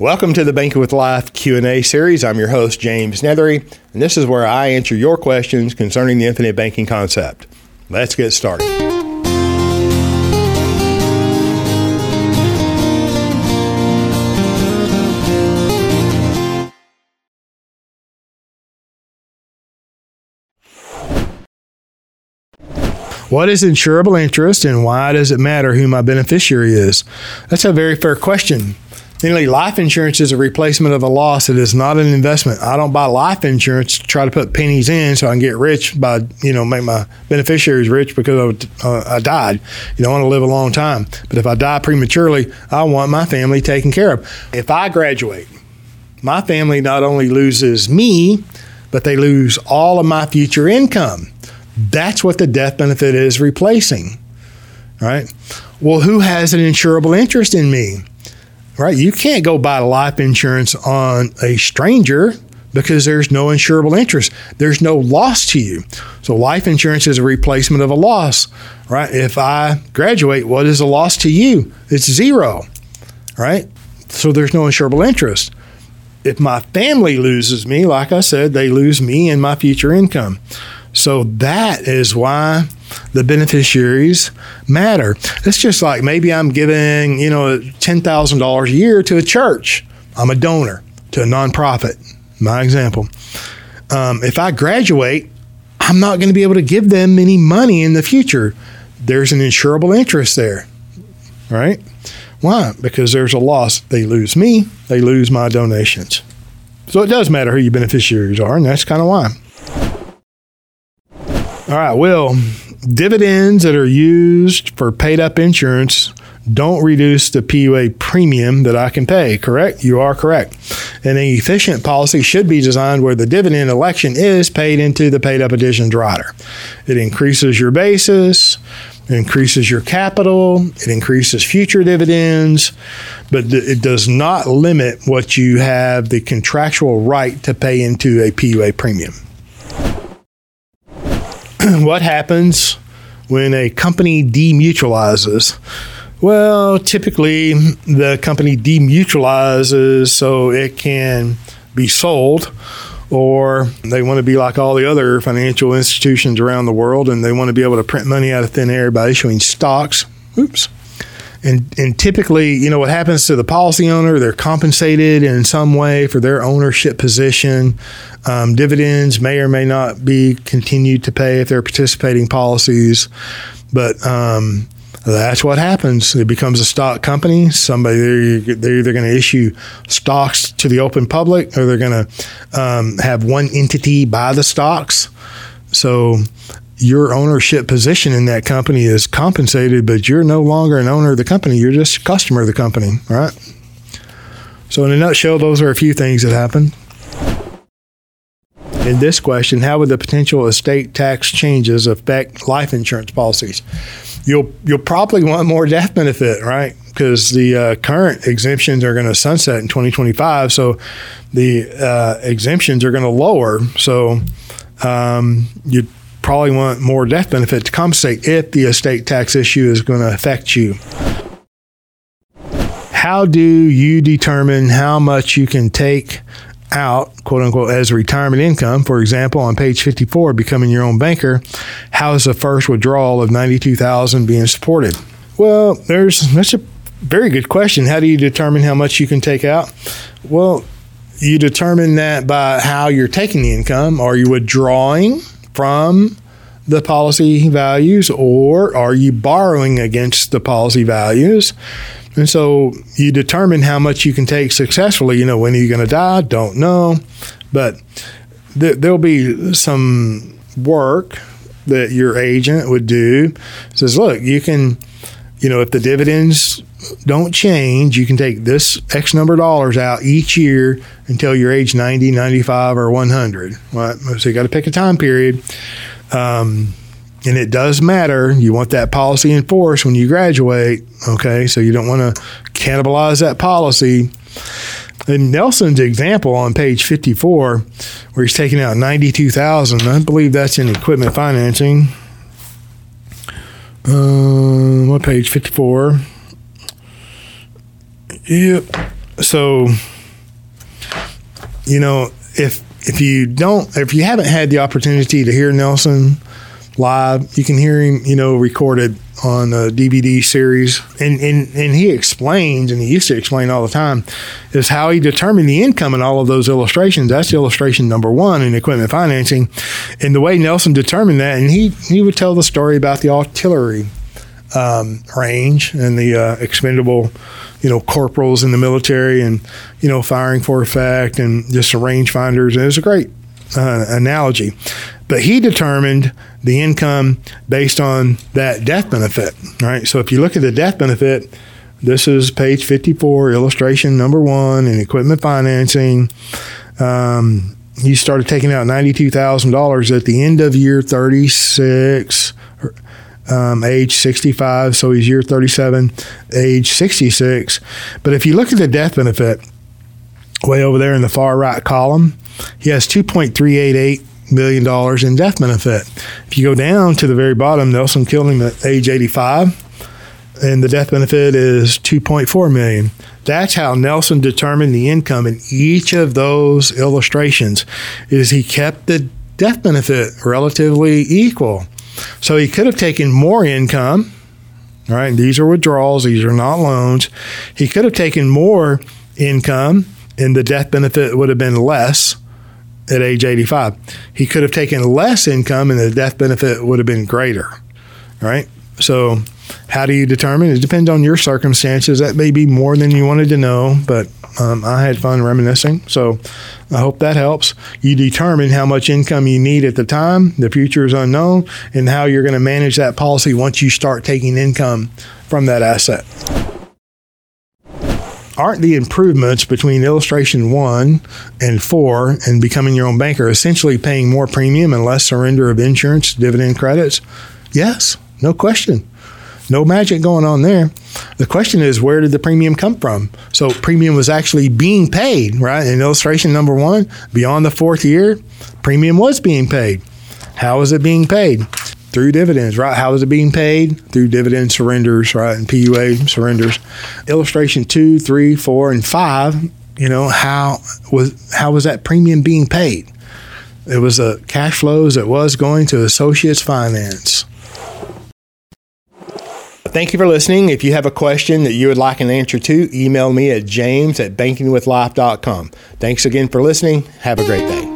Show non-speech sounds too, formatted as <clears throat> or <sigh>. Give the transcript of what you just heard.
Welcome to the Banking with Life Q&A series. I'm your host James Neathery, and this is where I answer your questions concerning the infinite banking concept. Let's get started. What is insurable interest and why does it matter who my beneficiary is? That's a very fair question. Anyway, life insurance is a replacement of a loss. It is not an investment. I don't buy life insurance to try to put pennies in so I can get rich by, you know, make my beneficiaries rich because uh, I died. You don't want to live a long time. But if I die prematurely, I want my family taken care of. If I graduate, my family not only loses me, but they lose all of my future income. That's what the death benefit is replacing. Right? Well, who has an insurable interest in me? Right? You can't go buy life insurance on a stranger because there's no insurable interest. There's no loss to you. So life insurance is a replacement of a loss, right? If I graduate, what is the loss to you? It's zero, right? So there's no insurable interest. If my family loses me, like I said, they lose me and my future income. So that is why the beneficiaries matter. It's just like maybe I'm giving, you know, $10,000 a year to a church. I'm a donor to a nonprofit, my example. Um, if I graduate, I'm not going to be able to give them any money in the future. There's an insurable interest there, right? Why? Because there's a loss. They lose me, they lose my donations. So it does matter who your beneficiaries are, and that's kind of why. All right, Well, dividends that are used for paid up insurance don't reduce the PUA premium that I can pay, correct? You are correct. And an efficient policy should be designed where the dividend election is paid into the paid up additions rider. It increases your basis, it increases your capital, it increases future dividends, but it does not limit what you have the contractual right to pay into a PUA premium. <clears throat> what happens when a company demutualizes? Well, typically the company demutualizes so it can be sold, or they want to be like all the other financial institutions around the world and they want to be able to print money out of thin air by issuing stocks. Oops. And, and typically, you know, what happens to the policy owner, they're compensated in some way for their ownership position. Um, dividends may or may not be continued to pay if they're participating policies. But um, that's what happens. It becomes a stock company. Somebody they're, they're either going to issue stocks to the open public, or they're going to um, have one entity buy the stocks. So your ownership position in that company is compensated, but you're no longer an owner of the company. You're just a customer of the company, right? So, in a nutshell, those are a few things that happen. In this question, how would the potential estate tax changes affect life insurance policies? You'll you'll probably want more death benefit, right? Because the uh, current exemptions are going to sunset in 2025, so the uh, exemptions are going to lower. So um, you probably want more death benefit to compensate if the estate tax issue is going to affect you. How do you determine how much you can take out, quote unquote, as retirement income? For example, on page 54, becoming your own banker, how is the first withdrawal of 92000 being supported? Well, there's that's a very good question. How do you determine how much you can take out? Well, you determine that by how you're taking the income. Are you withdrawing? from the policy values or are you borrowing against the policy values? And so you determine how much you can take successfully. You know, when are you going to die? Don't know. But th- there'll be some work that your agent would do. It says, look, you can, you know, if the dividends don't change, you can take this X number of dollars out each year until you're age 90, 95, or 100. Right? So you got to pick a time period. Um, and it does matter. You want that policy in force when you graduate. Okay. So you don't want to cannibalize that policy. In Nelson's example on page 54, where he's taking out 92,000, I believe that's in equipment financing. Uh, what page? 54. Yep. so, you know, if if you don't, if you haven't had the opportunity to hear Nelson live, you can hear him, you know, recorded on a DVD series, and and and he explains, and he used to explain all the time, is how he determined the income in all of those illustrations. That's illustration number one in equipment financing, and the way Nelson determined that, and he he would tell the story about the artillery um, range and the uh, expendable, you know, corporals in the military, and you know, firing for effect, and just the range finders. And was a great uh, analogy. But he determined the income based on that death benefit, right? So if you look at the death benefit, this is page 54, illustration number one in equipment financing. Um, he started taking out $92,000 at the end of year 36, um, age 65, so he's year 37, age 66. But if you look at the death benefit, way over there in the far right column, he has 2.388 million dollars in death benefit. If you go down to the very bottom, Nelson killed him at age 85, and the death benefit is 2.4 million. That's how Nelson determined the income in each of those illustrations. Is he kept the death benefit relatively equal. So he could have taken more income. All right, these are withdrawals, these are not loans. He could have taken more income and the death benefit would have been less at age 85. He could have taken less income and the death benefit would have been greater, right? So, how do you determine? It depends on your circumstances. That may be more than you wanted to know, but um, I had fun reminiscing. So, I hope that helps. You determine how much income you need at the time. The future is unknown, and how you're going to manage that policy once you start taking income from that asset aren't the improvements between illustration one and four and becoming your own banker essentially paying more premium and less surrender of insurance dividend credits? Yes, no question. No magic going on there. The question is, where did the premium come from? So, premium was actually being paid, right? In illustration number one, beyond the fourth year, premium was being paid. How is it being paid? Through dividends, right? How is it being paid? Through dividend surrenders, right? And PUA surrenders. Illustration two, three, four, and five, you know, how was how was that premium being paid? It was a cash flows that was going to Associates Finance. Thank you for listening. If you have a question that you would like an answer to, email me at james at bankingwithlife.com. Thanks again for listening. Have a great day.